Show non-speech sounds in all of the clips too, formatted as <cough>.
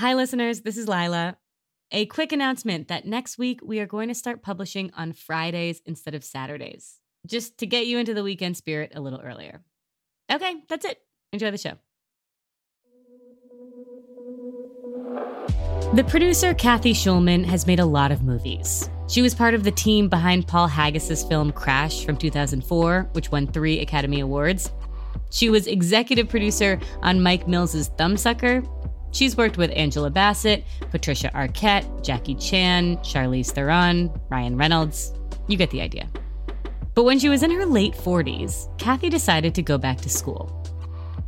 Hi, listeners. This is Lila. A quick announcement that next week we are going to start publishing on Fridays instead of Saturdays, just to get you into the weekend spirit a little earlier. Okay, that's it. Enjoy the show. The producer, Kathy Schulman, has made a lot of movies. She was part of the team behind Paul Haggis's film Crash from 2004, which won three Academy Awards. She was executive producer on Mike Mills's Thumbsucker. She's worked with Angela Bassett, Patricia Arquette, Jackie Chan, Charlize Theron, Ryan Reynolds. You get the idea. But when she was in her late 40s, Kathy decided to go back to school.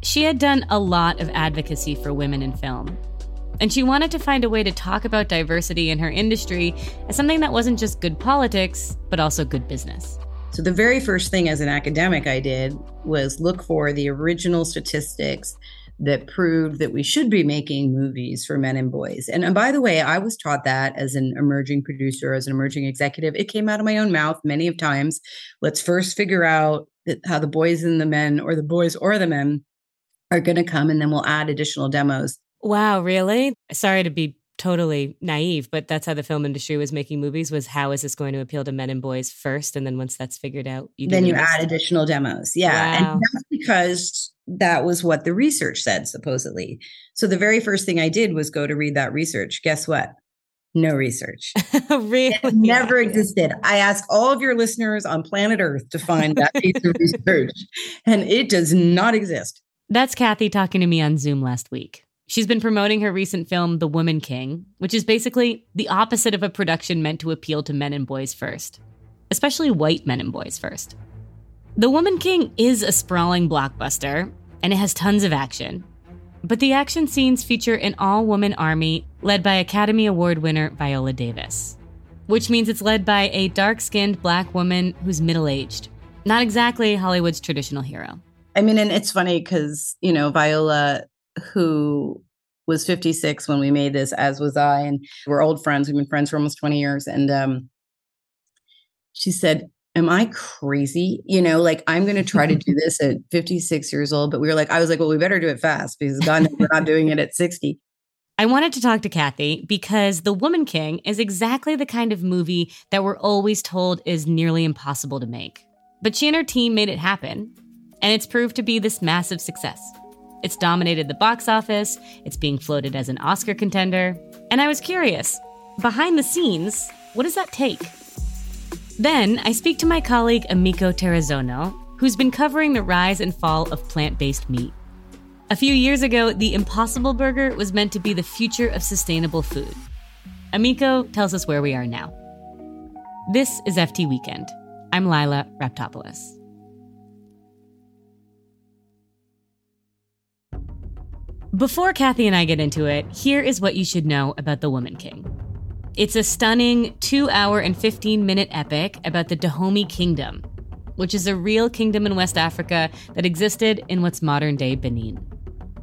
She had done a lot of advocacy for women in film, and she wanted to find a way to talk about diversity in her industry as something that wasn't just good politics, but also good business. So, the very first thing as an academic I did was look for the original statistics that proved that we should be making movies for men and boys. And, and, by the way, I was taught that as an emerging producer, as an emerging executive. It came out of my own mouth many of times. Let's first figure out that how the boys and the men, or the boys or the men, are going to come, and then we'll add additional demos. Wow, really? Sorry to be totally naive, but that's how the film industry was making movies was how is this going to appeal to men and boys first? And then once that's figured out, you then you add additional demos. Yeah. Wow. And that's because that was what the research said, supposedly. So the very first thing I did was go to read that research. Guess what? No research. <laughs> really? It never existed. I asked all of your listeners on planet Earth to find that piece of research, and it does not exist. That's Kathy talking to me on Zoom last week. She's been promoting her recent film, The Woman King, which is basically the opposite of a production meant to appeal to men and boys first, especially white men and boys first. The Woman King is a sprawling blockbuster, and it has tons of action. But the action scenes feature an all woman army led by Academy Award winner Viola Davis, which means it's led by a dark skinned black woman who's middle aged. Not exactly Hollywood's traditional hero. I mean, and it's funny because, you know, Viola who was 56 when we made this, as was I, and we're old friends. We've been friends for almost 20 years. And um, she said, Am I crazy? You know, like I'm going to try to do <laughs> this at 56 years old. But we were like, I was like, well, we better do it fast because God, we're not doing it at 60. I wanted to talk to Kathy because The Woman King is exactly the kind of movie that we're always told is nearly impossible to make. But she and her team made it happen, and it's proved to be this massive success. It's dominated the box office, it's being floated as an Oscar contender. And I was curious behind the scenes, what does that take? Then I speak to my colleague Emiko Terazono, who's been covering the rise and fall of plant based meat. A few years ago, the Impossible Burger was meant to be the future of sustainable food. Emiko tells us where we are now. This is FT Weekend. I'm Lila Raptopoulos. Before Kathy and I get into it, here is what you should know about The Woman King. It's a stunning 2 hour and 15 minute epic about the Dahomey Kingdom, which is a real kingdom in West Africa that existed in what's modern day Benin.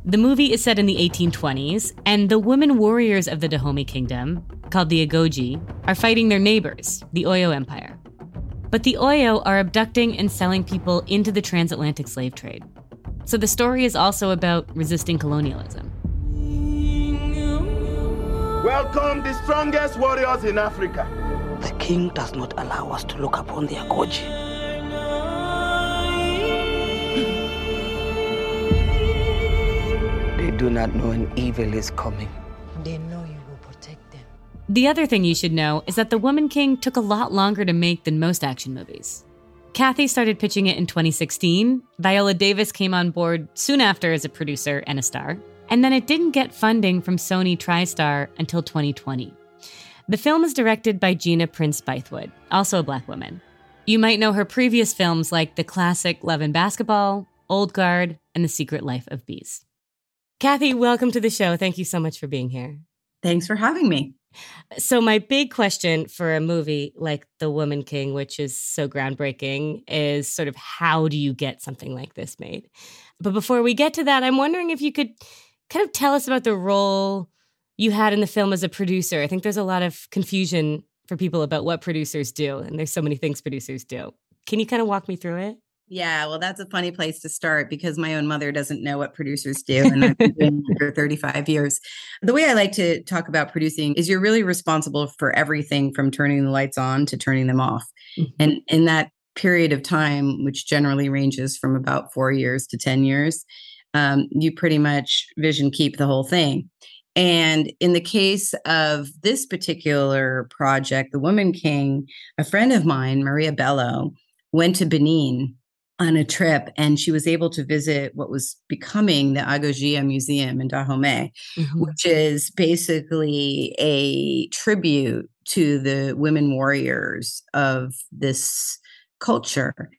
The movie is set in the 1820s, and the women warriors of the Dahomey Kingdom, called the Agojie, are fighting their neighbors, the Oyo Empire. But the Oyo are abducting and selling people into the transatlantic slave trade. So the story is also about resisting colonialism. Welcome the strongest warriors in Africa. The king does not allow us to look upon the Agojie. They do not know an evil is coming. They know you will protect them. The other thing you should know is that The Woman King took a lot longer to make than most action movies. Kathy started pitching it in 2016. Viola Davis came on board soon after as a producer and a star. And then it didn't get funding from Sony TriStar until 2020. The film is directed by Gina Prince Bythewood, also a black woman. You might know her previous films like the classic Love and Basketball, Old Guard, and The Secret Life of Bees. Kathy, welcome to the show. Thank you so much for being here. Thanks for having me. So, my big question for a movie like The Woman King, which is so groundbreaking, is sort of how do you get something like this made? But before we get to that, I'm wondering if you could kind of tell us about the role you had in the film as a producer. I think there's a lot of confusion for people about what producers do, and there's so many things producers do. Can you kind of walk me through it? Yeah, well, that's a funny place to start because my own mother doesn't know what producers do, and I've been doing it for 35 years. The way I like to talk about producing is you're really responsible for everything from turning the lights on to turning them off. Mm-hmm. And in that period of time, which generally ranges from about four years to 10 years, um, you pretty much vision keep the whole thing. And in the case of this particular project, The Woman King, a friend of mine, Maria Bello, went to Benin on a trip and she was able to visit what was becoming the Agojie Museum in Dahomey, mm-hmm. which is basically a tribute to the women warriors of this culture.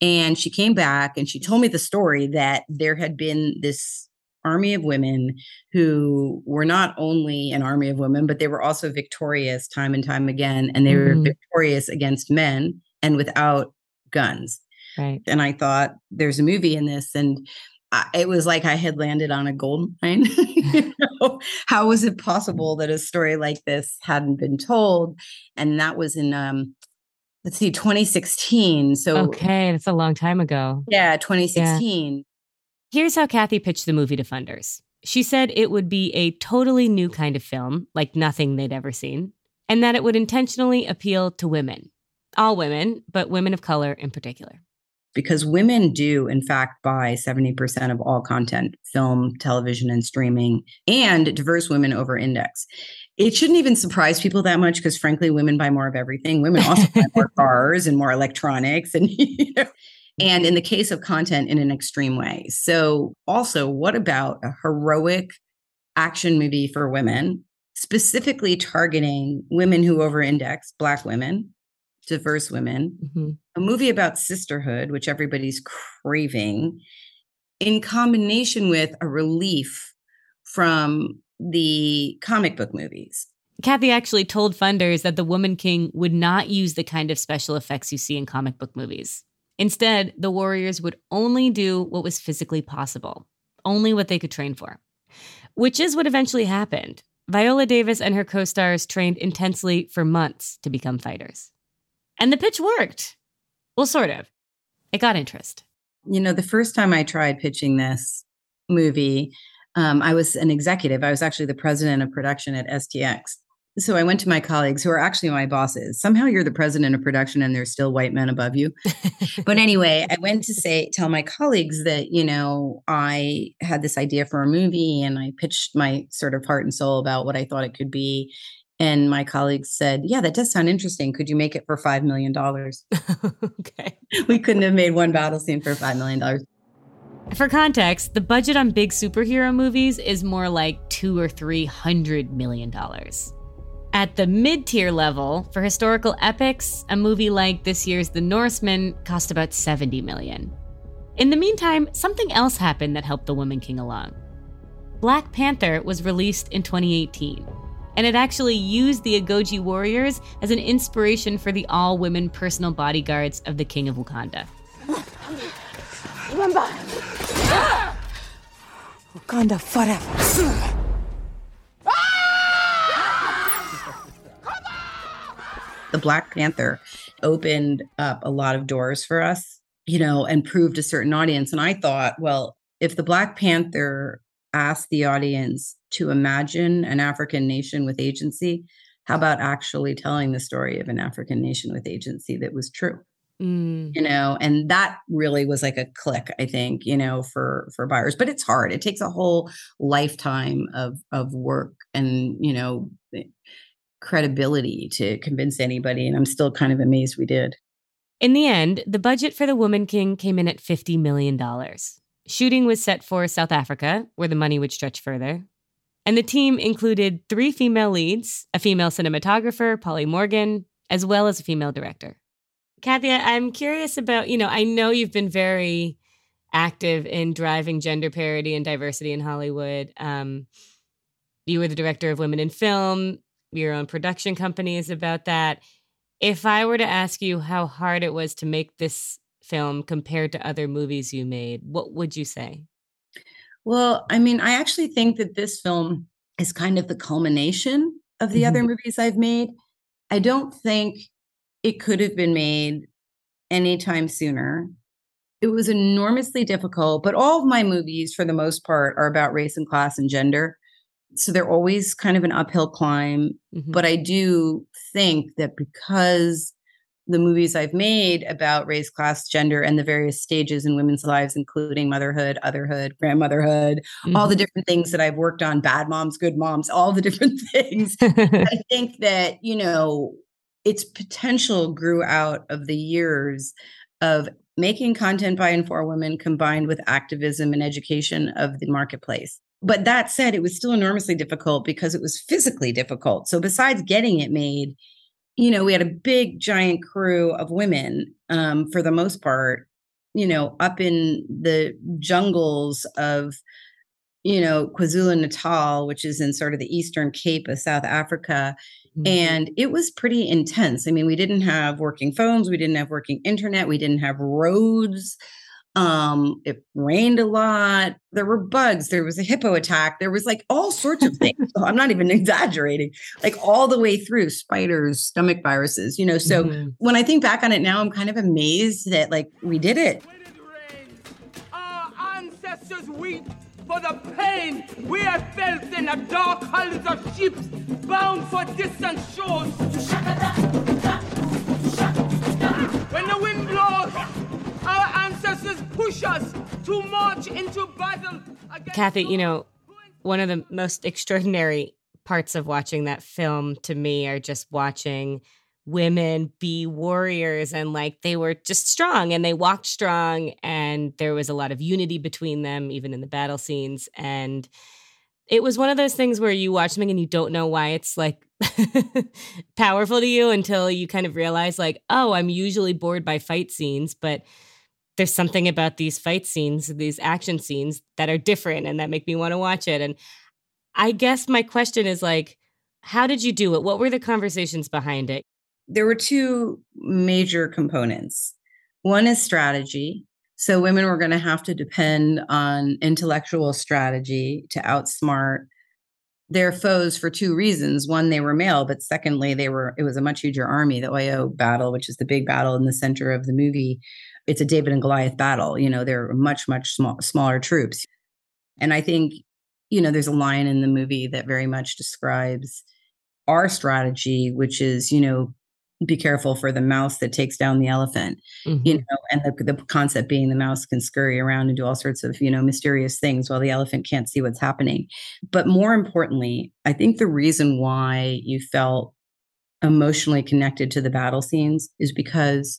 And she came back and she told me the story that there had been this army of women who were not only an army of women, but they were also victorious time and time again. And they mm-hmm. were victorious against men and without guns. Right. And I thought there's a movie in this, and I, it was like I had landed on a gold mine. <laughs> you know? How was it possible that a story like this hadn't been told? And that was in um, let's see, 2016. So okay, that's a long time ago. Yeah, 2016. Yeah. Here's how Kathy pitched the movie to funders. She said it would be a totally new kind of film, like nothing they'd ever seen, and that it would intentionally appeal to women. All women, but women of color in particular because women do, in fact, buy 70% of all content, film, television, and streaming, and diverse women over index. It shouldn't even surprise people that much because, frankly, women buy more of everything. Women also buy <laughs> more cars and more electronics. And, <laughs> you know, and in the case of content, in an extreme way. So, also, what about a heroic action movie for women, specifically targeting women who over index, Black women, diverse women, mm-hmm. a movie about sisterhood, which everybody's craving, in combination with a relief from the comic book movies. Kathy actually told funders that The Woman King would not use the kind of special effects you see in comic book movies. Instead, the warriors would only do what was physically possible, only what they could train for, which is what eventually happened. Viola Davis and her co stars trained intensely for months to become fighters. And the pitch worked. Well, sort of. It got interest. You know, the first time I tried pitching this movie, um, I was an executive. I was actually the president of production at STX. So I went to my colleagues who are actually my bosses. Somehow you're the president of production and there's still white men above you. <laughs> but anyway, I went to say tell my colleagues that, you know, I had this idea for a movie and I pitched my sort of heart and soul about what I thought it could be. And my colleagues said, Yeah, that does sound interesting. Could you make it for $5 million? <laughs> okay. We couldn't have made one battle scene for $5 million. For context, the budget on big superhero movies is more like two or three hundred million dollars. At the mid tier level, for historical epics, a movie like this year's The Northman cost about 70 million. In the meantime, something else happened that helped The Woman King along. Black Panther was released in 2018 and it actually used the Agojie warriors as an inspiration for the all women personal bodyguards of the King of Wakanda. Remember, Wakanda forever. the Black Panther opened up a lot of doors for us, you know, and proved a certain audience. And I thought, well, if the Black Panther asked the audience to imagine an African nation with agency, how about actually telling the story of an African nation with agency that was true? Mm. You know, and that really was like a click, I think, you know, for for buyers. But it's hard. It takes a whole lifetime of of work and, you know, eh, credibility to convince anybody. And I'm still kind of amazed we did. In the end, the budget for The Woman King came in at $50 million. Shooting was set for South Africa, where the money would stretch further. And the team included three female leads, a female cinematographer, Polly Morgan, as well as a female director. Kathy, I'm curious about, you know, I know you've been very active in driving gender parity and diversity in Hollywood. Um, you were the director of Women in Film. Your own production company is about that. If I were to ask you how hard it was to make this film compared to other movies you made, what would you say? Well, I mean, I actually think that this film is kind of the culmination of the mm-hmm. other movies I've made. I don't think it could have been made anytime sooner. it was enormously difficult, but all of my movies, for the most part, are about race and class and gender. So they're always kind of an uphill climb. Mhm. But I do think that because the movies I've made about race, class, gender, and the various stages in women's lives, including motherhood, otherhood, grandmotherhood, all the mm-hmm. different things that I've worked on bad moms, good moms, all the <laughs> different things. I <laughs> think that, you know, its potential grew out of the years of making content by and for women combined with activism and education of the marketplace. But that said, it was still enormously difficult because it was physically difficult. So, besides getting it made, you know, we had a big, giant crew of women um, for the most part, you know, up in the jungles of, you know, KwaZulu Natal, which is in sort of the Eastern Cape of South Africa. And it was pretty intense. I mean, we didn't have working phones, we didn't have working internet, we didn't have roads. Um, it rained a lot. There were bugs. There was a hippo attack. There was like all sorts of things. <laughs> So I'm not even <laughs> exaggerating. Like all the way through spiders, stomach viruses, you know. So Mhm. when I think back on it now, I'm kind of amazed that like we did it. When it rains, our ancestors weep for the pain we have felt in the dark hulls of ships bound for distant shores. When the wind blows, our ancestors push us to march into battle. Kathy, you know, one of the most extraordinary parts of watching that film to me are just watching women be warriors and like they were just strong and they walked strong and there was a lot of unity between them even in the battle scenes and it was one of those things where you watch something and you don't know why it's like <laughs> powerful to you until you kind of realize like oh i'm usually bored by fight scenes but there's something about these fight scenes these action scenes that are different and that make me want to watch it and i guess my question is like how did you do it what were the conversations behind it there were two major components. One is strategy. So women were going to have to depend on intellectual strategy to outsmart their foes for two reasons. One, they were male, but secondly, they were it was a much huger army. The Oyo battle, which is the big battle in the center of the movie, it's a David and Goliath battle. You know, they're much, much small, smaller troops. And I think, you know, there's a line in the movie that very much describes our strategy, which is, you know, be careful for the mouse that takes down the elephant you Mhm. know and the, the concept being the mouse can scurry around and do all sorts of you know mysterious things while the elephant can't see what's happening but more importantly i think the reason why you felt emotionally connected to the battle scenes is because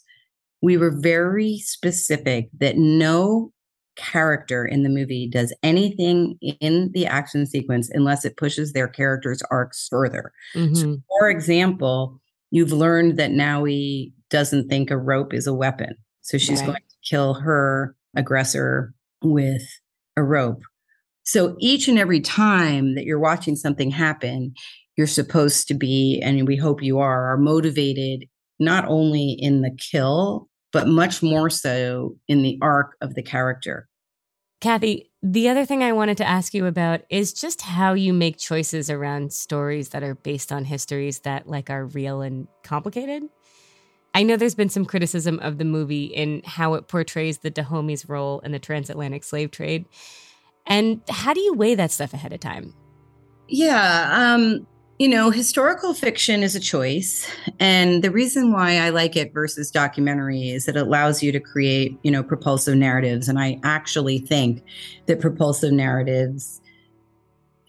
we were very specific that no character in the movie does anything in the action sequence unless it pushes their character's arcs further Mhm. for example, you've learned that Nawi doesn't think a rope is a weapon. So she's Right. going to kill her aggressor with a rope. So each and every time that you're watching something happen, you're supposed to be, and we hope you are, are motivated not only in the kill, but much more so in the arc of the character. Kathy, the other thing I wanted to ask you about is just how you make choices around stories that are based on histories that like are real and complicated. I know there's been some criticism of the movie in how it portrays the Dahomeys' role in the transatlantic slave trade. And how do you weigh that stuff ahead of time? Yeah, um, you know, historical fiction is a choice. And the reason why I like it versus documentary is that it allows you to create, you know, propulsive narratives. And I actually think that propulsive narratives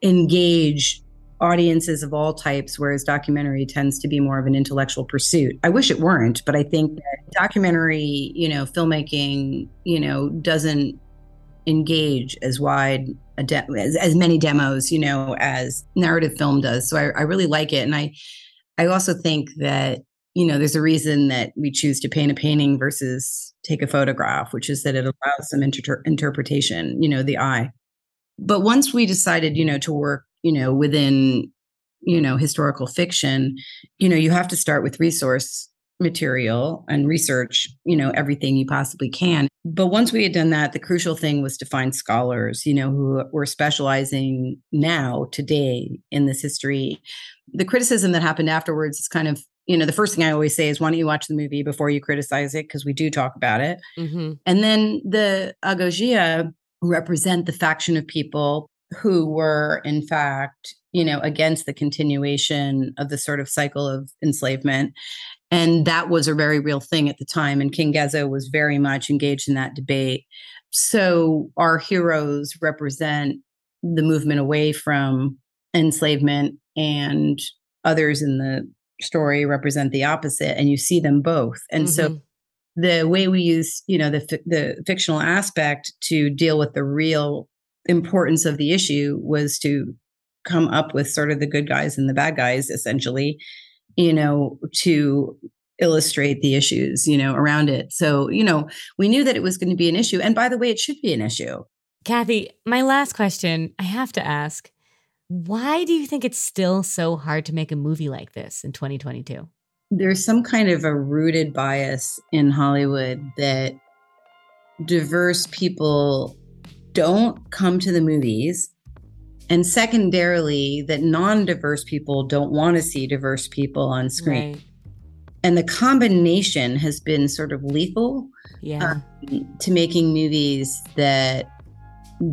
engage audiences of all types, whereas documentary tends to be more of an intellectual pursuit. I wish it weren't, but I think that documentary, you know, filmmaking, you know, doesn't engage as wide de- as, as many demos, you know, as narrative film does. So I, I really like it, and I I also think that you know there's a reason that we choose to paint a painting versus take a photograph, which is that it allows some inter- interpretation, you know, the eye. But once we decided, you know, to work, you know, within you know historical fiction, you know, you have to start with resource material and research, you know, everything you possibly can. But once we had done that, the crucial thing was to find scholars, you know, who were specializing now, today, in this history. The criticism that happened afterwards is kind of you know, the first thing I always say is, why don't you watch the movie before you criticize it? Because we do talk about it. Mm-hmm. And then the Agojie represent the faction of people who were, in fact, you know, against the continuation of the sort of cycle of enslavement. And that was a very real thing at the time. And King Ghezo was very much engaged in that debate. So our heroes represent the movement away from enslavement and others in the story represent the opposite and you see them both and Mhm. so the way we use you know the fi- the fictional aspect to deal with the real importance of the issue was to come up with sort of the good guys and the bad guys essentially you know to illustrate the issues you know around it so you know we knew that it was going to be an issue and by the way it should be an issue Kathy, my last question I have to ask why do you think it's still so hard to make a movie like this in 2022? there's some kind of a rooted bias in Hollywood that diverse people don't come to the movies. And secondarily, that non diverse people don't want to see diverse people on screen. Right. And the combination has been sort of lethal Yeah. Um, to making movies that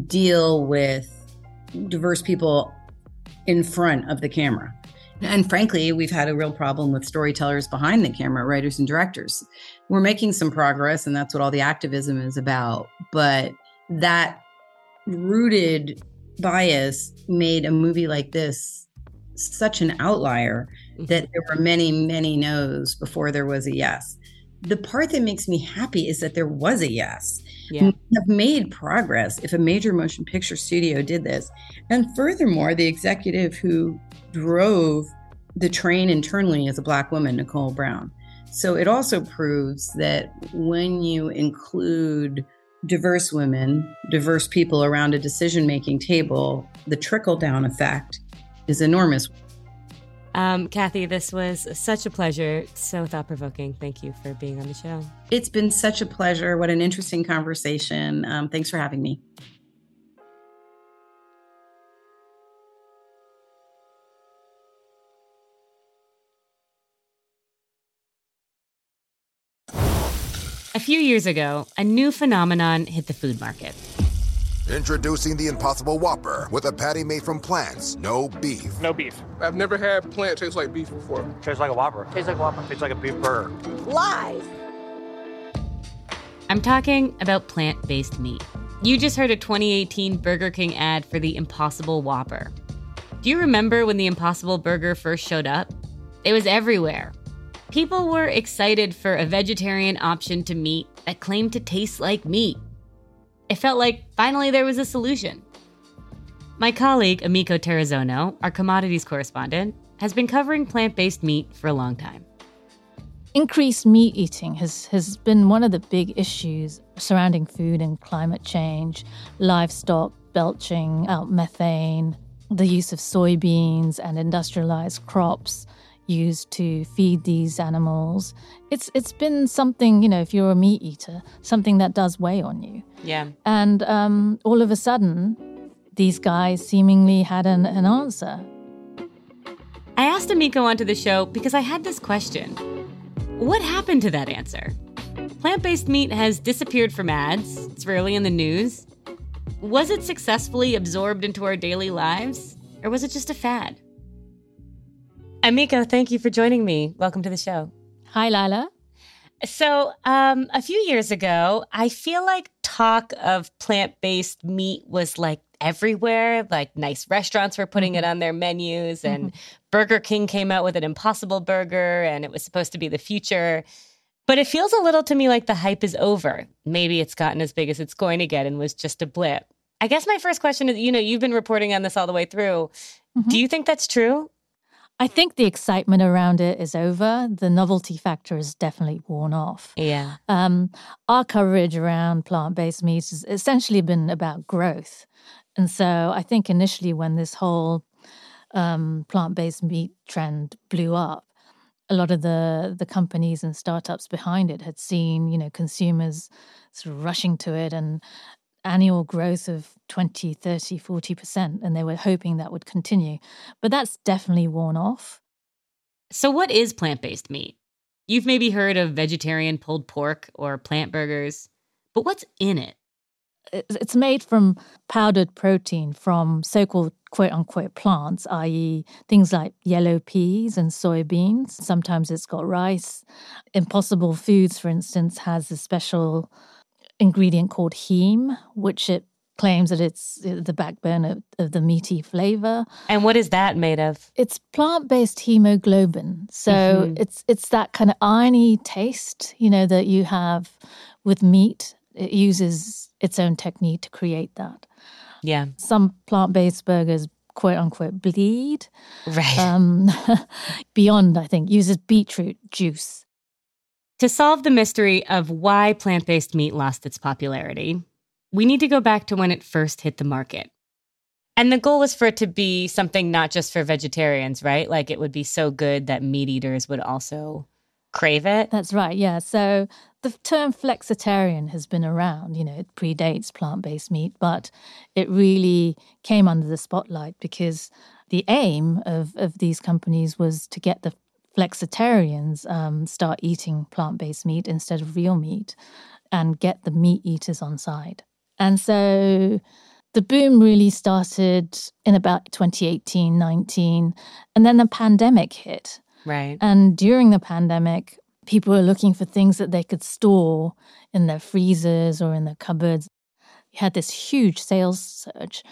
deal with diverse people in front of the camera. And frankly, we've had a real problem with storytellers behind the camera, writers and directors. We're making some progress, and that's what all the activism is about. But that rooted bias made a movie like this such an outlier mm-hmm. that there were many, many no's before there was a yes. The part that makes me happy is that there was a yes yeah. have made progress if a major motion picture studio did this. And furthermore, the executive who drove the train internally is a black woman, Nicole Brown. So it also proves that when you include diverse women, diverse people around a decision making table, the trickle down effect is enormous. Um, Kathy, this was such a pleasure. So thought provoking. Thank you for being on the show. It's been such a pleasure. What an interesting conversation. Um, thanks for having me. A few years ago, a new phenomenon hit the food market. Introducing the Impossible Whopper with a patty made from plants, no beef. No beef. I've never had plant taste like beef before. Tastes like a Whopper. Tastes like a Whopper. Tastes like a beef burger. Lies. I'm talking about plant based meat. You just heard a 2018 Burger King ad for the Impossible Whopper. Do you remember when the Impossible Burger first showed up? It was everywhere. People were excited for a vegetarian option to meat that claimed to taste like meat. It felt like finally there was a solution. My colleague, Emiko Terazono, our commodities correspondent, has been covering plant based meat for a long time. Increased meat eating has, has been one of the big issues surrounding food and climate change, livestock belching out methane, the use of soybeans and industrialized crops used to feed these animals. It's it's been something, you know, if you're a meat eater, something that does weigh on you. Yeah. And um, all of a sudden, these guys seemingly had an, an answer. I asked Emiko onto the show because I had this question What happened to that answer? Plant based meat has disappeared from ads, it's rarely in the news. Was it successfully absorbed into our daily lives, or was it just a fad? Emiko, thank you for joining me. Welcome to the show. Hi, Lila. So, um, a few years ago, I feel like talk of plant based meat was like everywhere. Like nice restaurants were putting it mm-hmm. on their menus, and mm-hmm. Burger King came out with an Impossible Burger, and it was supposed to be the future. But it feels a little to me like the hype is over. Maybe it's gotten as big as it's going to get and was just a blip. I guess my first question is you know, you've been reporting on this all the way through. Mm-hmm. Do you think that's true? I think the excitement around it is over. The novelty factor is definitely worn off. Yeah. Um, our coverage around plant based meats has essentially been about growth. And so I think initially, when this whole um, plant based meat trend blew up, a lot of the, the companies and startups behind it had seen, you know, consumers sort of rushing to it and annual growth of 20, 30, 40%. And they were hoping that would continue. But that's definitely worn off. So, what is plant based meat? You've maybe heard of vegetarian pulled pork or plant burgers, but what's in it? It's made from powdered protein from so called quote unquote plants, i.e., things like yellow peas and soybeans. Sometimes it's got rice. Impossible Foods, for instance, has a special ingredient called heme, which it claims that it's the backbone of, of the meaty flavor. And what is that made of? It's plant-based hemoglobin. So mm-hmm. it's it's that kind of irony taste, you know, that you have with meat. It uses its own technique to create that. Yeah. Some plant-based burgers quote unquote bleed. Right. Um, <laughs> beyond, I think, uses beetroot juice. To solve the mystery of why plant based meat lost its popularity, we need to go back to when it first hit the market. And the goal was for it to be something not just for vegetarians, right? Like it would be so good that meat eaters would also crave it. That's right. Yeah. So the term flexitarian has been around, you know, it predates plant based meat, but it really came under the spotlight because the aim of, of these companies was to get the flexitarians um, start eating plant based meat instead of real meat and get the meat eaters on side. And so the boom really started in about 2018 19 and then the pandemic hit. Right. And during the pandemic people were looking for things that they could store in their freezers or in their cupboards. You had this huge sales surge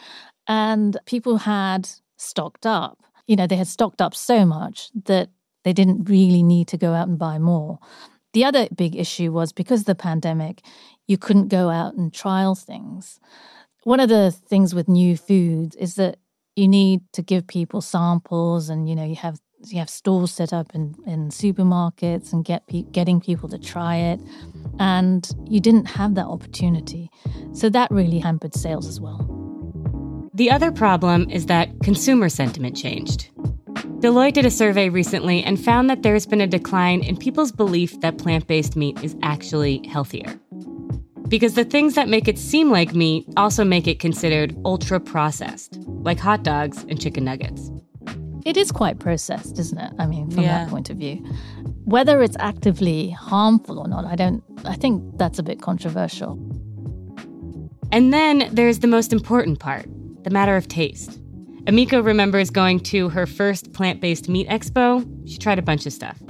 and people had stocked up. You know they had stocked up so much that they didn't really need to go out and buy more. The other big issue was because of the pandemic, you couldn't go out and trial things. One of the things with new foods is that you need to give people samples and you know you have you have stores set up in, in supermarkets and get pe- getting people to try it. And you didn't have that opportunity. So that really hampered sales as well. The other problem is that consumer sentiment changed Deloitte did a survey recently and found that there's been a decline in people's belief that plant based meat is actually healthier. Because the things that make it seem like meat also make it considered ultra processed, like hot dogs and chicken nuggets. It is quite processed, isn't it? I mean, from yeah. that point of view. Whether it's actively harmful or not, I don't, I think that's a bit controversial. And then there's the most important part the matter of taste. Emiko remembers going to her first plant based meat expo. She tried a bunch of stuff.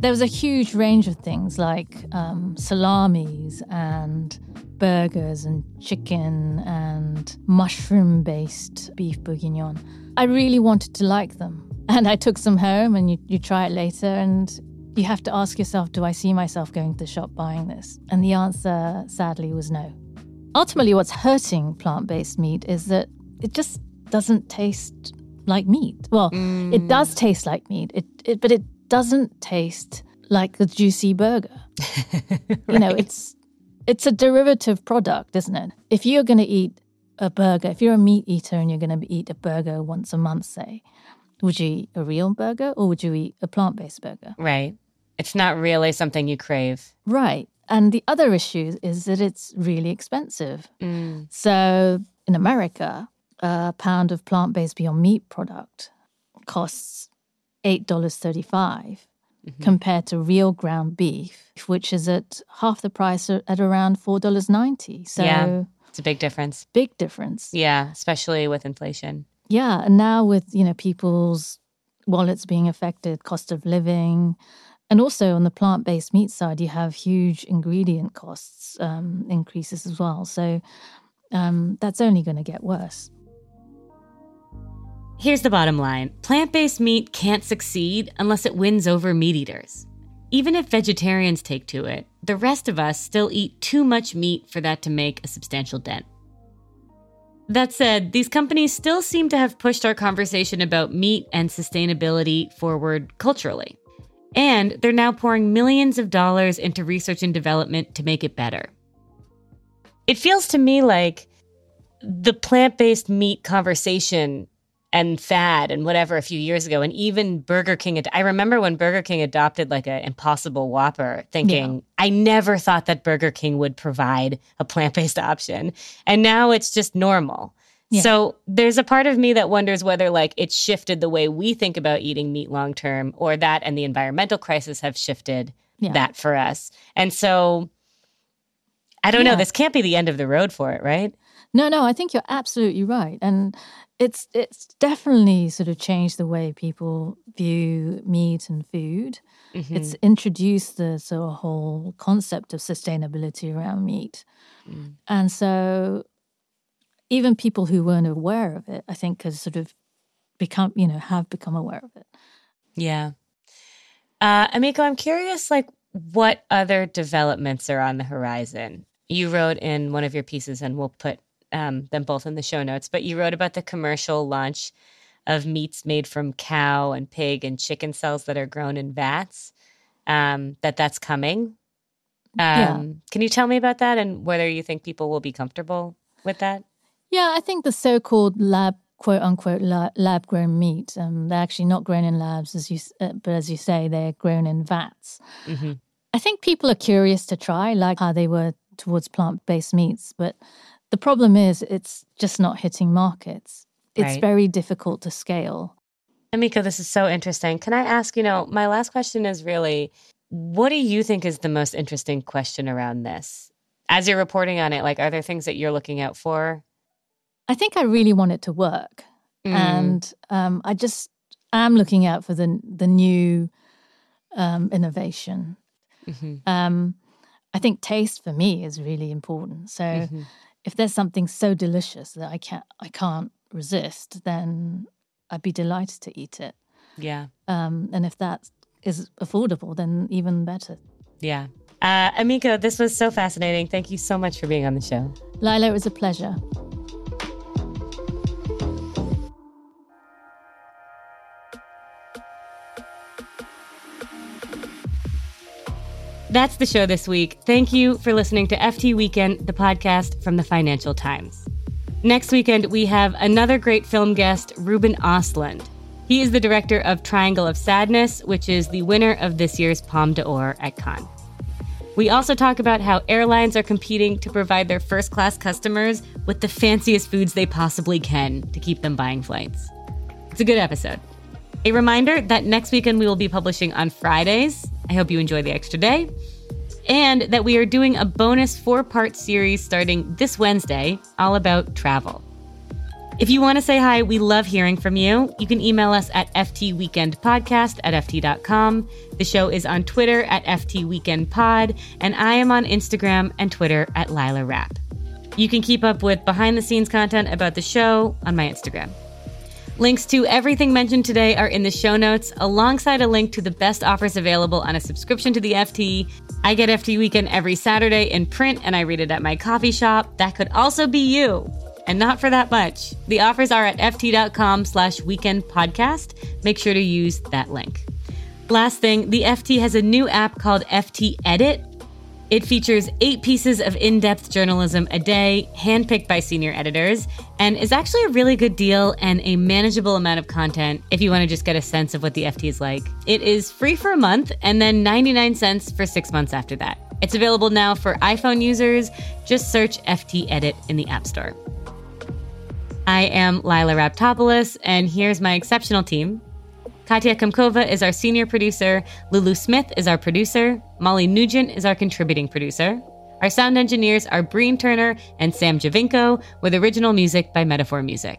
There was a huge range of things like um, salamis and burgers and chicken and mushroom based beef bourguignon. I really wanted to like them. And I took some home, and you, you try it later, and you have to ask yourself, do I see myself going to the shop buying this? And the answer, sadly, was no. Ultimately, what's hurting plant based meat is that it just doesn't taste like meat. Well, mm. it does taste like meat, it, it, but it doesn't taste like a juicy burger. right. <laughs> You know, it's it's a derivative product, isn't it? If you're going to eat a burger, if you're a meat eater and you're going to eat a burger once a month, say, would you eat a real burger or would you eat a plant based burger? Right. It's not really something you crave. Right. And the other issue is that it's really expensive. Mm. So in America, a pound of plant based Beyond Meat product costs $8.35 mm-hmm. compared to real ground beef, which is at half the price at around $4.90. So, yeah, it's a big difference. Big difference. Yeah, especially with inflation. Yeah. And now with, you know, people's wallets being affected, cost of living, and also on the plant based meat side, you have huge ingredient costs um, increases as well. So um, that's only going to get worse. Here's the bottom line plant based meat can't succeed unless it wins over meat eaters. Even if vegetarians take to it, the rest of us still eat too much meat for that to make a substantial dent. That said, these companies still seem to have pushed our conversation about meat and sustainability forward culturally. And they're now pouring millions of dollars into research and development to make it better. It feels to me like the plant based meat conversation and fad and whatever a few years ago and even burger king ad- i remember when burger king adopted like an impossible whopper thinking yeah. i never thought that burger king would provide a plant-based <laughs> option and now it's just normal Yeah. So there's a part of me that wonders whether like it shifted the way we think about eating meat long term or that and the environmental crisis have shifted Yeah. that for us. And so I don't know, this can't be the end of the road for it, right? No, no, I think you're absolutely right, and it's it's definitely sort of changed the way people view meat and food. Mm-hmm. It's introduced the sort of whole concept of sustainability around meat, Mm. and so even people who weren't aware of it, I think, has sort of become, you know, have become aware of it. Yeah. Uh, Emiko, I'm curious, like, what other developments are on the horizon? You wrote in one of your pieces, and we'll put um, them both in the show notes, but you wrote about the commercial launch of meats made from cow and pig and chicken cells that are grown in vats, um, that that's coming. Um, Yeah. Can you tell me about that and whether you think people will be comfortable with that? Yeah, I think the so-called lab, quote unquote, lab-grown meat, um, they're actually not grown in labs, as you, uh, but as you say, they're grown in vats. Mhm. I think people are curious to try, like how they were towards plant-based meats, but the problem is it's just not hitting markets. It's Right. very difficult to scale. Emiko, this is so interesting. Can I ask, you know, my last question is really what do you think is the most interesting question around this? As you're reporting on it, like, are there things that you're looking out for? I think I really want it to work, Mm. and um, I just am looking out for the the new um, innovation. Mhm. Um, I think taste for me is really important. So Mhm. If there's something so delicious that I can't I can't resist, then I'd be delighted to eat it. Yeah. Um, and if that is affordable, then even better. Yeah. Uh, Emiko, this was so fascinating. Thank you so much for being on the show. Lila, it was a pleasure. That's the show this week. Thank you for listening to FT Weekend, the podcast from the Financial Times. Next weekend, we have another great film guest, Ruben Ostlund. He is the director of Triangle of Sadness, which is the winner of this year's Palme d'Or at Cannes. We also talk about how airlines are competing to provide their first class customers with the fanciest foods they possibly can to keep them buying flights. It's a good episode. A reminder that next weekend we will be publishing on Fridays. I hope you enjoy the extra day. And that we are doing a bonus four part series starting this Wednesday, all about travel. If you want to say hi, we love hearing from you. You can email us at ftweekendpodcast at ft.com. The show is on Twitter at ftweekendpod, and I am on Instagram and Twitter at Lila Rap. You can keep up with behind the scenes content about the show on my Instagram. Links to everything mentioned today are in the show notes, alongside a link to the best offers available on a subscription to the FT. I get FT Weekend every Saturday in print and I read it at my coffee shop. That could also be you. And not for that much. The offers are at ft.com slash weekend podcast. Make sure to use that link. Last thing, the FT has a new app called FT Edit. It features eight pieces of in depth journalism a day, handpicked by senior editors, and is actually a really good deal and a manageable amount of content if you want to just get a sense of what the FT is like. It is free for a month and then 99 cents for six months after that. It's available now for iPhone users. Just search FT Edit in the App Store. I am Lila Raptopoulos, and here's my exceptional team. Katya Kumkova is our senior producer. Lulu Smith is our producer. Molly Nugent is our contributing producer. Our sound engineers are Breen Turner and Sam Giovinco, with original music by Metaphor Music.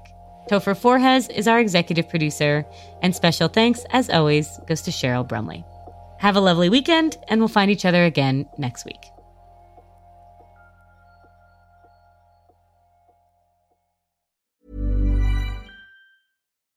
Topher Forhecz is our executive producer, and special thanks, as always, goes to Cheryl Brumley. Have a lovely weekend, and we'll find each other again next week.